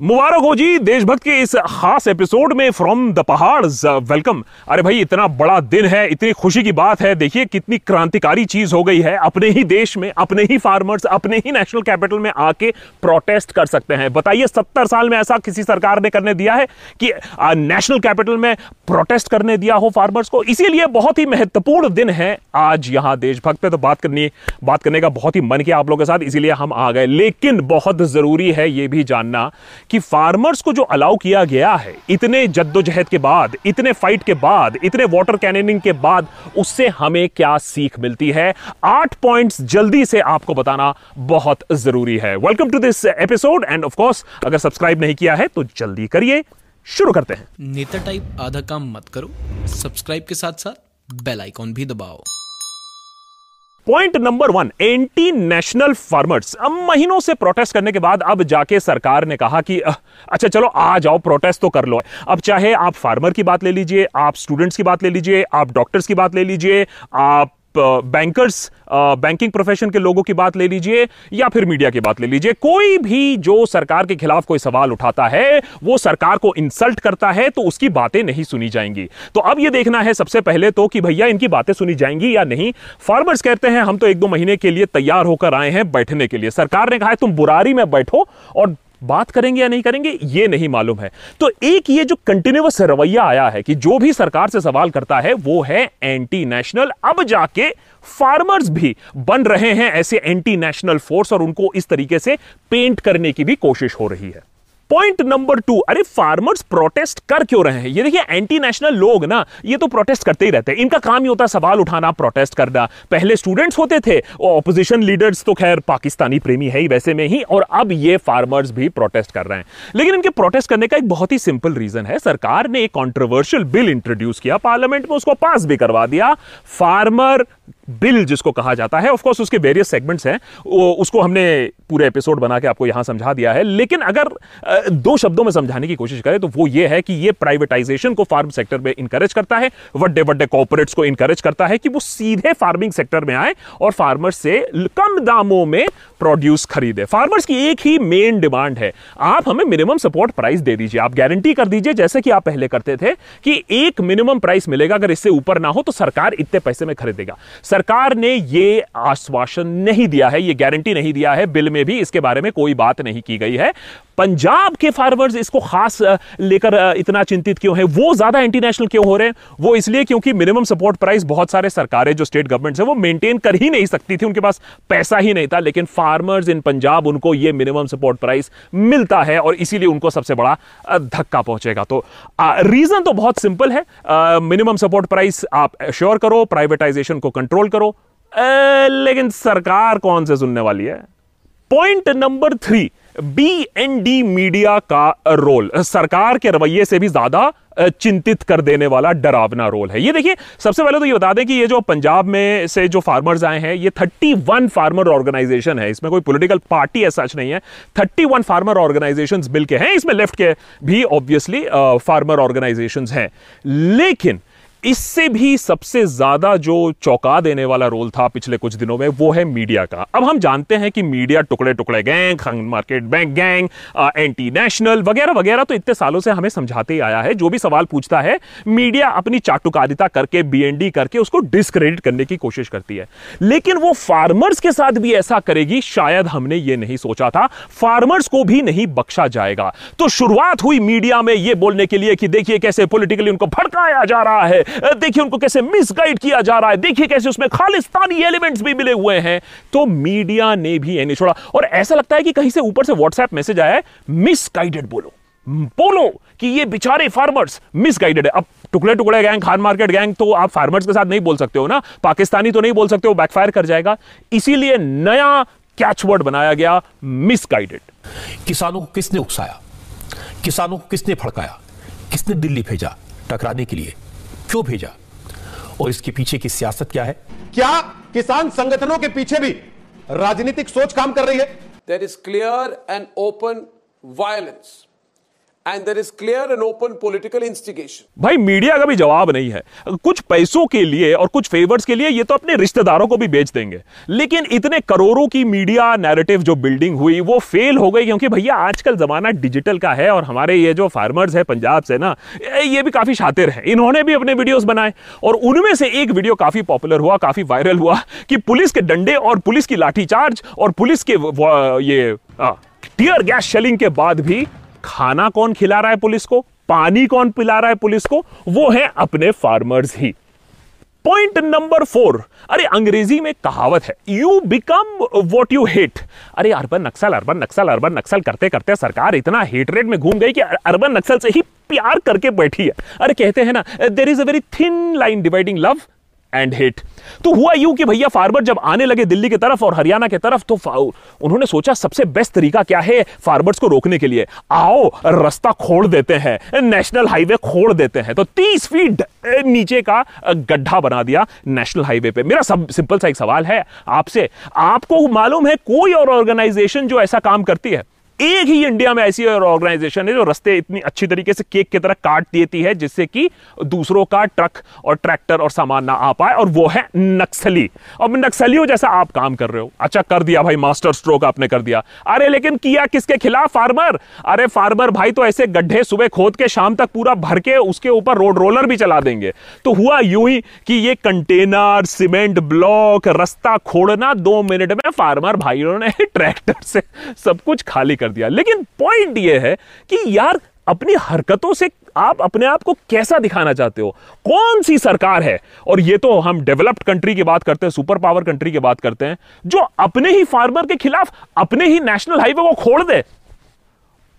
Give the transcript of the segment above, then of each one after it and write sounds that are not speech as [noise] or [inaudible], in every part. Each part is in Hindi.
मुबारक हो जी देशभक्त के इस खास एपिसोड में फ्रॉम द पहाड़ वेलकम। अरे भाई, इतना बड़ा दिन है, इतनी खुशी की बात है। देखिए कितनी क्रांतिकारी चीज़ हो गई है। अपने ही देश में, अपने ही फार्मर्स अपने ही नेशनल कैपिटल में आके प्रोटेस्ट कर सकते हैं। बताइए, सत्तर साल में ऐसा किसी सरकार ने करने दिया है कि नेशनल कैपिटल में प्रोटेस्ट करने दिया हो फार्मर्स को? इसीलिए बहुत ही महत्वपूर्ण दिन है आज यहाँ देशभक्त पे। तो बात करनी, बात करने का बहुत ही मन किया आप लोगों के साथ, इसीलिए हम आ गए। लेकिन बहुत ज़रूरी है ये भी जानना कि फार्मर्स को जो अलाउ किया गया है, इतने जद्दोजहद के बाद, इतने फाइट के बाद, इतने वाटर कैनिंग के बाद, उससे हमें क्या सीख मिलती है? आठ पॉइंट्स जल्दी से आपको बताना बहुत ज़रूरी है। Welcome to this episode and of course अगर सब्सक्राइब नहीं किया है तो जल्दी करिए। शुरू करते हैं। नेता टाइप आधा काम मत करो। सब्सक्राइब के साथ साथ बेल आइकॉन भी दबाओ। Point number one anti national farmers अब महीनों से प्रोटेस्ट करने के बाद अब जाके सरकार ने कहा कि अच्छा चलो, आ जाओ प्रोटेस्ट तो कर लो। अब चाहे आप फार्मर की बात ले लीजिए, आप स्टूडेंट्स की बात ले लीजिए, आप डॉक्टर्स की बात ले लीजिए, आप बैंकर्स बैंकिंग प्रोफेशन के लोगों की बात ले लीजिए या फिर मीडिया की बात ले लीजिए, कोई भी जो सरकार के खिलाफ कोई सवाल उठाता है, वो सरकार को इंसल्ट करता है तो उसकी बातें नहीं सुनी जाएँगी। तो अब ये देखना है सबसे पहले तो कि भैया इनकी बातें सुनी जाएँगी या नहीं। फार्मर्स कहते हैं, हम तो एक दो महीने के लिए तैयार होकर आए हैं बैठने के लिए। सरकार ने कहा है, तुम बुरारी में बैठो और बात करेंगे या नहीं करेंगे, ये नहीं मालूम है। तो एक ये जो कंटिन्यूस रवैया आया है कि जो भी सरकार से सवाल करता है, वो है एंटी नेशनल अब जाके फार्मर्स भी बन रहे हैं, ऐसे एंटी नेशनल फोर्स और उनको इस तरीके से पेंट करने की भी कोशिश हो रही है। पॉइंट नंबर टू अरे फार्मर्स प्रोटेस्ट कर क्यों रहे हैं? ये देखिए एंटी नेशनल लोग ना, ये तो प्रोटेस्ट करते ही रहते हैं। इनका काम ही होता है सवाल उठाना प्रोटेस्ट करना। पहले स्टूडेंट्स होते थे ऑपोजिशन लीडर्स तो खैर पाकिस्तानी प्रेमी है ही वैसे में ही, और अब ये फार्मर्स भी प्रोटेस्ट कर रहे हैं। लेकिन इनके प्रोटेस्ट करने का एक बहुत ही सिंपल रीजन है। सरकार ने एक कॉन्ट्रोवर्शियल बिल इंट्रोड्यूस किया पार्लियामेंट में उसको पास भी करवा दिया। फार्मर बिल जिसको कहा जाता है ऑफकोर्स उसके वेरियस सेगमेंट्स हैं उसको हमने पूरे एपिसोड बना के आपको यहाँ समझा दिया है। लेकिन अगर दो शब्दों में समझाने की कोशिश करें तो वो ये है कि ये प्राइवेटाइजेशन को फार्म सेक्टर में इंकरेज करता है बड़े बड़े कॉपोरेट्स को इंकरेज करता है कि वो सीधे फ़ार्मिंग सेक्टर में आए और फार्मर्स से कम दामों में प्रोड्यूस खरीदे। फार्मर्स की एक ही मेन डिमांड है, आप हमें मिनिमम सपोर्ट प्राइस दे दीजिए। आप गारंटी कर दीजिए, जैसे कि आप पहले करते थे कि एक मिनिमम प्राइस मिलेगा, अगर इससे ऊपर ना हो तो सरकार इतने पैसे में खरीदेगा। सरकार ने यह आश्वासन नहीं दिया है यह गारंटी नहीं दिया है, बिल में भी इसके बारे में कोई बात नहीं की गई है। पंजाब के फार्मर्स इसको खास लेकर इतना चिंतित क्यों है? वो ज़्यादा इंटरनेशनल क्यों हो रहे हैं? वो इसलिए क्योंकि मिनिमम सपोर्ट प्राइस बहुत सारे सरकारें जो स्टेट गवर्नमेंट है वो मेंटेन कर ही नहीं सकती थी उनके पास पैसा ही नहीं था लेकिन फार्मर्स इन पंजाब उनको ये मिनिमम सपोर्ट प्राइस मिलता है और इसीलिए उनको सबसे बड़ा धक्का पहुंचेगा। तो रीजन तो बहुत सिंपल है मिनिमम सपोर्ट प्राइस आप श्योर करो प्राइवेटाइजेशन को कंट्रोल करो आ, लेकिन सरकार कौन से सुनने वाली है? Point number three B N D media का रोल सरकार के रवैये से भी ज़्यादा चिंतित कर देने वाला डरावना रोल है। ये देखिए, सबसे पहले तो ये बता दें कि ये जो पंजाब में से जो फार्मर्स आए हैं, ये 31 फार्मर ऑर्गेनाइजेशन है। इसमें कोई पॉलिटिकल पार्टी ऐसा सच नहीं है। 31 फार्मर ऑर्गेनाइजेशंस मिल के हैं। इसमें लेफ़्ट के भी ऑब्वियसली फार्मर ऑर्गेनाइजेशंस हैं। लेकिन इससे भी सबसे ज़्यादा जो चौंका देने वाला रोल था पिछले कुछ दिनों में, वो है मीडिया का। अब हम जानते हैं कि मीडिया टुकड़े टुकड़े gang market bank gang anti national वगैरह वगैरह तो इतने सालों से हमें समझाते ही आया है। जो भी सवाल पूछता है, मीडिया अपनी चाटुकारिता करके बीएनडी करके उसको डिस्क्रेडिट करने की कोशिश करती है। लेकिन वो फार्मर्स के साथ भी ऐसा करेगी, शायद हमने ये नहीं सोचा था। फार्मर्स को भी नहीं बख्शा जाएगा। तो शुरुआत हुई मीडिया में यह बोलने के लिए कि देखिए कैसे पोलिटिकली उनको भड़काया जा रहा है। देखिए उनको कैसे मिसगाइड किया जा रहा है। देखिए कैसे उसमें खालिस्तानी एलिमेंट्स भी मिले हुए हैं। तो मीडिया ने भी नहीं छोड़ा। और ऐसा लगता है कि कहीं से ऊपर से व्हाट्सएप मैसेज आया है मिसगाइडेड बोलो। बोलो कि ये बेचारे फार्मर्स मिसगाइडेड है। अब टुकड़े टुकड़े गैंग खान मार्केट गैंग तो आप फार्मर्स के साथ नहीं बोल सकते हो ना। पाकिस्तानी तो नहीं बोल सकते हो बैकफायर कर जाएगा। इसीलिए नया कैचवर्ड बनाया गया मिसगाइडेड किसानों को किसने उकसाया? किसानों को किसने फड़काया? किसने दिल्ली भेजा टकराने के लिए? क्यों भेजा? और इसके पीछे की सियासत क्या है? क्या किसान संगठनों के पीछे भी राजनीतिक सोच काम कर रही है? There is clear and open violence and there is clear and open political instigation. भाई, मीडिया का भी जवाब नहीं है। कुछ पैसों के लिए और कुछ फेवर्स के लिए ये तो अपने रिश्तेदारों को भी बेच देंगे। लेकिन इतने करोड़ों की मीडिया नैरेटिव जो बिल्डिंग हुई, वो फेल हो गई क्योंकि भैया, आजकल जमाना डिजिटल का है और हमारे ये जो फार्मर्स है पंजाब से ना ये भी काफ़ी शातिर है। इन्होंने भी अपने वीडियोस बनाए और उनमें से एक वीडियो काफ़ी पॉपुलर हुआ, काफ़ी वायरल हुआ कि पुलिस के डंडे और पुलिस की लाठीचार्ज और पुलिस के ये टीयर गैस शेलिंग के बाद भी खाना कौन खिला रहा है पुलिस को? पानी कौन पिला रहा है पुलिस को? वो है अपने फार्मर्स ही। पॉइंट नंबर फोर अरे अंग्रेज़ी में कहावत है you become what you hate अरे urban Naxal urban Naxal urban Naxal करते करते सरकार इतना हेट रेट में घूम गई कि अर्बन नक्सल से ही प्यार करके बैठी है। अरे कहते हैं ना there is a very thin line dividing love and hate तो हुआ यूँ कि भैया फार्मर जब आने लगे दिल्ली की तरफ़ और हरियाणा की तरफ़ तो उन्होंने सोचा सबसे बेस्ट तरीका क्या है फार्मर्स को रोकने के लिए? आओ, रास्ता खोड़ देते हैं, नेशनल हाईवे खोड़ देते हैं। तो 30 फीट नीचे का गड्ढा बना दिया नेशनल हाईवे पे। मेरा सब सिंपल सा एक सवाल है आपसे। आपको मालूम है कोई और ऑर्गेनाइजेशन जो ऐसा काम करती है? एक ही इंडिया में ऐसी ऑर्गेनाइजेशन है जो रस्ते इतनी अच्छी तरीके से केक की तरह काट देती है, जिससे कि दूसरों का ट्रक और ट्रैक्टर और सामान ना आ पाए, और वो है नक्सली। अब नक्सलियों जैसा आप काम कर रहे हो। अच्छा कर दिया भाई मास्टर स्ट्रोक आपने कर दिया। अरे, लेकिन किया किसके खिलाफ? फार्मर अरे फार्मर भाई तो ऐसे गड्ढे सुबह खोद के शाम तक पूरा भर के उसके ऊपर रोड रोलर भी चला देंगे। तो हुआ यूँ ही कि ये कंटेनर सीमेंट ब्लॉक रास्ता खोड़ना दो मिनट में फार्मर भाइयों ने [laughs] ट्रैक्टर से सब कुछ खाली कर कर दिया। लेकिन पॉइंट यह है कि यार, अपनी हरकतों से आप अपने आप को कैसा दिखाना चाहते हो? कौन सी सरकार है? और ये तो हम डेवलप्ड कंट्री की बात करते हैं सुपर पावर कंट्री की बात करते हैं, जो अपने ही फार्मर के खिलाफ अपने ही नेशनल हाईवे को खोड़ दे।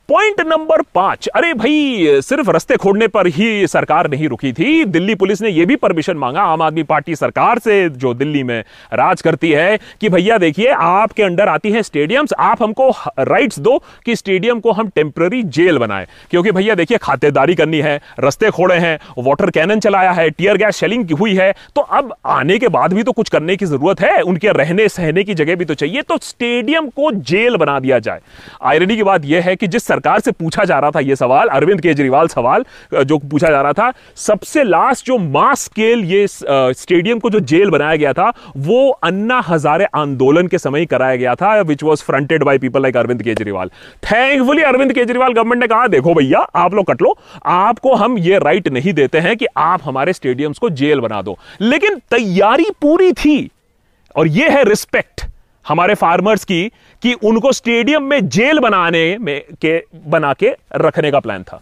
पॉइंट नंबर पाँच। अरे भाई, सिर्फ़ रस्ते खोड़ने पर ही सरकार नहीं रुकी थी। दिल्ली पुलिस ने यह भी परमिशन मांगा, आम आदमी पार्टी सरकार से, जो दिल्ली में राज करती है, कि भैया देखिए, आपके अंडर आती है स्टेडियम्स आप हमको राइट्स दो कि स्टेडियम को हम टेम्पररी जेल बनाए। क्योंकि भैया देखिए, खातेदारी करनी है, रस्ते खोड़े हैं वाटर कैनन चलाया है टीयर गैस शेलिंग हुई है तो अब आने के बाद भी तो कुछ करने की ज़रूरत है, उनके रहने सहने की जगह भी तो चाहिए तो स्टेडियम को जेल बना दिया जाए। आयरनी की बात यह है कि जिस से पूछा जा रहा था यह सवाल, अरविंद केजरीवाल सवाल जो पूछा जा रहा था, सबसे लास्ट जो मास स्केल ये स्टेडियम को जो जेल बनाया गया था, वो अन्ना हजारे आंदोलन के समय कराया गया था which was fronted by people like Arvind Kejriwal. Thankfully Arvind Kejriwal government ने कहा, देखो भैया, आप लोग कट लो, आपको हम ये राइट नहीं देते हैं कि आप हमारे स्टेडियम्स को जेल बना दो। लेकिन तैयारी पूरी थी, और यह है रिस्पेक्ट हमारे फार्मर्स की कि उनको स्टेडियम में जेल बनाने में के, बना के रखने का प्लान था।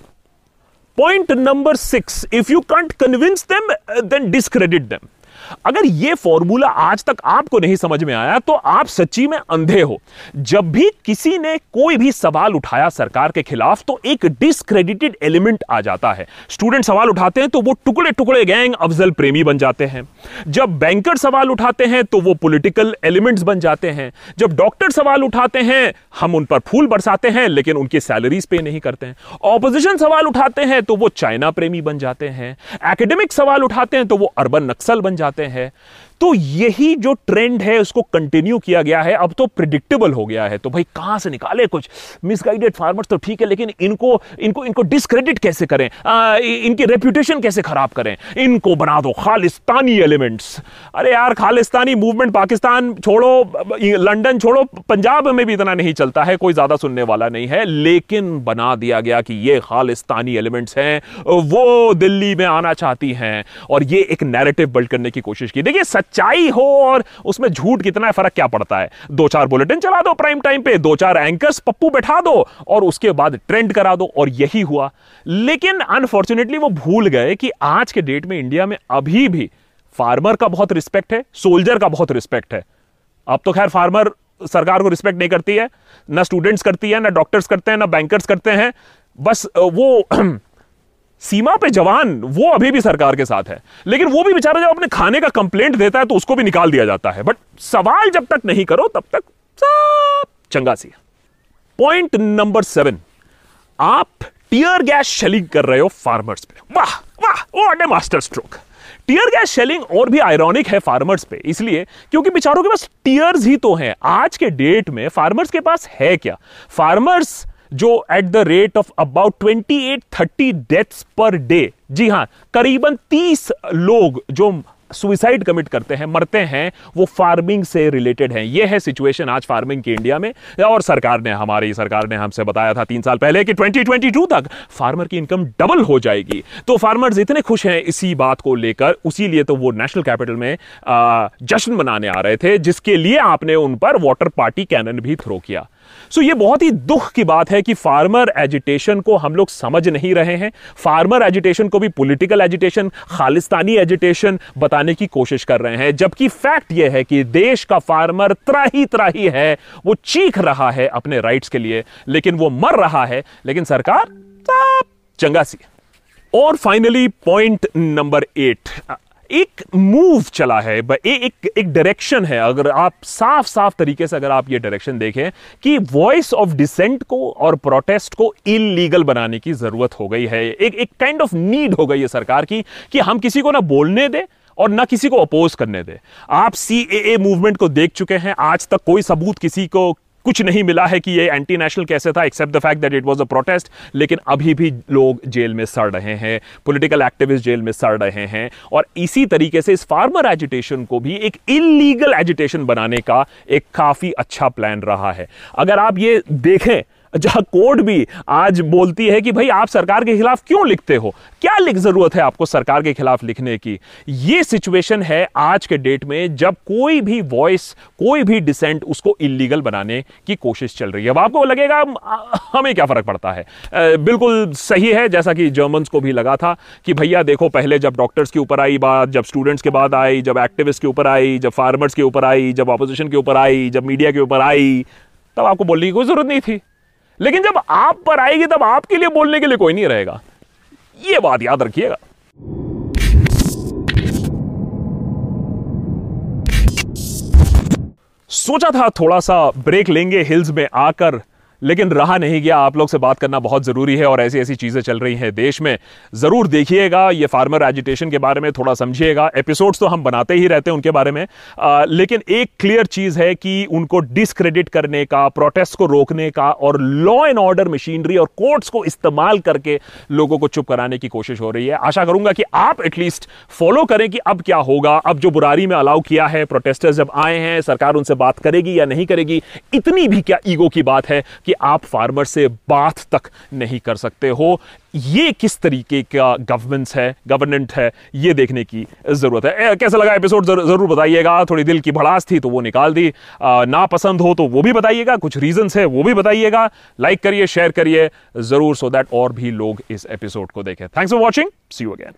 Point number six if you can't convince them then discredit them अगर यह फॉर्मूला आज तक आपको नहीं समझ में आया तो आप सच्ची में अंधे हो। जब भी किसी ने कोई भी सवाल उठाया सरकार के खिलाफ तो एक डिस्क्रेडिटेड एलिमेंट आ जाता है। स्टूडेंट सवाल उठाते हैं तो वो टुकड़े टुकड़े गैंग अफजल प्रेमी बन जाते हैं। जब बैंकर सवाल उठाते हैं तो वो पॉलिटिकल एलिमेंट्स बन जाते हैं। जब डॉक्टर सवाल उठाते हैं, हम उन पर फूल बरसाते हैं, लेकिन उनकी सैलरीज पे नहीं करते हैं। ऑपोजिशन सवाल उठाते हैं तो वो चाइना प्रेमी बन जाते हैं। एकेडमिक सवाल उठाते हैं तो वो अर्बन नक्सल बन जाते हैं। तो यही जो ट्रेंड है उसको कंटिन्यू किया गया है अब तो प्रिडिक्टेबल हो गया है। तो भाई कहाँ से निकाले कुछ? मिसगाइडेड फार्मर्स तो ठीक है लेकिन इनको इनको इनको डिस्क्रेडिट कैसे करें? आ, इनकी रेप्यूटेशन कैसे खराब करें? इनको बना दो खालिस्तानी एलिमेंट्स अरे यार खालिस्तानी मूवमेंट पाकिस्तान छोड़ो लंडन छोड़ो पंजाब में भी इतना नहीं चलता है कोई ज़्यादा सुनने वाला नहीं है। लेकिन बना दिया गया कि ये खालिस्तानी एलिमेंट्स हैं वो दिल्ली में आना चाहती हैं। और ये एक नैरेटिव बिल्ड करने की कोशिश की। देखिए सच्चाई हो और उसमें झूठ कितना फ़र्क क्या पड़ता है? दो चार बुलेटिन चला दो प्राइम टाइम पे, दो चार एंकर्स पप्पू बैठा दो और उसके बाद ट्रेंड करा दो और यही हुआ। लेकिन अनफॉर्चुनेटली वो भूल गए कि आज के डेट में इंडिया में अभी भी फार्मर का बहुत रिस्पेक्ट है सोल्जर का बहुत रिस्पेक्ट है। अब तो खैर फार्मर सरकार को रिस्पेक्ट नहीं करती है, ना स्टूडेंट्स करती है, ना डॉक्टर्स करते हैं, ना बैंकर्स करते हैं। बस वो [clears throat] सीमा पे जवान, वो अभी भी सरकार के साथ है। लेकिन वो भी बेचारा जब अपने खाने का कंप्लेंट देता है तो उसको भी निकाल दिया जाता है। बट सवाल जब तक नहीं करो, तब तक सब चंगा सी पॉइंट नंबर सेवन आप टीयर गैस शेलिंग कर रहे हो फार्मर्स पे। वाह वाह what a masterstroke tear gas shelling और भी आयरॉनिक है फार्मर्स पे, इसलिए क्योंकि बेचारों के पास टीयर्स ही तो हैं। आज के डेट में फार्मर्स के पास है क्या? फार्मर्स जो at the rate of about 28 30 deaths per day जी हाँ, करीबन 30 लोग जो सुइसाइड कमिट करते हैं, मरते हैं, वो फ़ार्मिंग से रिलेटेड हैं। ये है सिचुएशन आज फ़ार्मिंग की इंडिया में। और सरकार ने, हमारी सरकार ने हमसे बताया था तीन साल पहले कि 2022 तक फार्मर की इनकम डबल हो जाएगी। तो फार्मर्स इतने खुश हैं इसी बात को लेकर उसी लिए तो वो नेशनल कैपिटल में जश्न मनाने आ रहे थे, जिसके लिए आपने उन पर वाटर पार्टी कैनन भी थ्रो किया। सो ये बहुत ही दुख की बात है कि फार्मर एजिटेशन को हम लोग समझ नहीं रहे हैं। फार्मर एजिटेशन को भी पॉलिटिकल एजिटेशन खालिस्तानी एजिटेशन बताने की कोशिश कर रहे हैं। जबकि फैक्ट यह है कि देश का फार्मर त्राही त्राही है। वो चीख रहा है अपने राइट्स के लिए, लेकिन वो मर रहा है। लेकिन सरकार चंगा सी। और फाइनली पॉइंट नंबर एट एक मूव चला है ए, एक एक डायरेक्शन है। अगर आप साफ़ साफ़ तरीके से अगर आप ये डायरेक्शन देखें कि वॉइस ऑफ़ डिसेंट को और प्रोटेस्ट को इलीगल बनाने की ज़रूरत हो गई है। एक एक काइंड ऑफ़ नीड हो गई है सरकार की कि हम किसी को ना बोलने दें और ना किसी को अपोज करने दे। आप सी मूवमेंट को देख चुके हैं आज तक कोई सबूत किसी को कुछ नहीं मिला है कि ये एंटी नेशनल कैसे था except the fact that it was a protest लेकिन अभी भी लोग जेल में सड़ रहे हैं पोलिटिकल एक्टिविस्ट जेल में सड़ रहे हैं, और इसी तरीके से इस फार्मर एजुटेशन को भी एक इलीगल एजुटेशन बनाने का एक काफ़ी अच्छा प्लान रहा है। अगर आप ये देखें जहाँ कोर्ट भी आज बोलती है कि भाई आप सरकार के खिलाफ क्यों लिखते हो? क्या लिख ज़रूरत है आपको सरकार के खिलाफ लिखने की? यह सिचुएशन है आज के डेट में जब कोई भी वॉइस कोई भी डिसेंट उसको इलीगल बनाने की कोशिश चल रही है। अब आपको लगेगा, हमें क्या फ़र्क पड़ता है? बिल्कुल सही है, जैसा कि जर्मन को भी लगा था कि भैया देखो, पहले जब डॉक्टर्स के ऊपर आई बात, जब स्टूडेंट्स के बाद आई, जब एक्टिविस्ट के ऊपर आई, जब फार्मर्स के ऊपर आई, जब अपोजिशन के ऊपर आई, जब मीडिया के ऊपर आई, तब आपको बोलने की कोई ज़रूरत नहीं थी। लेकिन जब आप पर आएगी, तब आपके लिए बोलने के लिए कोई नहीं रहेगा। ये बात याद रखिएगा। सोचा था थोड़ा सा ब्रेक लेंगे, हिल्स में आकर लेकिन रहा नहीं गया। आप लोग से बात करना बहुत ज़रूरी है और ऐसी ऐसी चीज़ें चल रही हैं देश में। ज़रूर देखिएगा ये फार्मर एजिटेशन के बारे में थोड़ा समझिएगा। एपिसोड्स तो हम बनाते ही रहते हैं उनके बारे में। आ, लेकिन एक क्लियर चीज़ है कि उनको डिसक्रेडिट करने का प्रोटेस्ट को रोकने का और लॉ एंड ऑर्डर मशीनरी और कोर्ट्स को इस्तेमाल करके लोगों को चुप कराने की कोशिश हो रही है। आशा करूँगा कि आप एटलीस्ट फॉलो करें कि अब क्या होगा। अब जो बुरारी में अलाउ किया है प्रोटेस्टर्स जब आए हैं सरकार उनसे बात करेगी या नहीं करेगी इतनी भी क्या ईगो की बात है कि आप फार्मर से बात तक नहीं कर सकते हो। ये किस तरीके का गवर्नेंस है गवर्नेंट है ये देखने की ज़रूरत है। कैसा लगा एपिसोड जर, ज़रूर बताइएगा। थोड़ी दिल की भड़ास थी तो वो निकाल दी। ना पसंद हो तो वो भी बताइएगा। कुछ रीजंस है वो भी बताइएगा। लाइक करिए शेयर करिए ज़रूर सो दैट और भी लोग इस एपिसोड को देखें। Thanks for watching see you again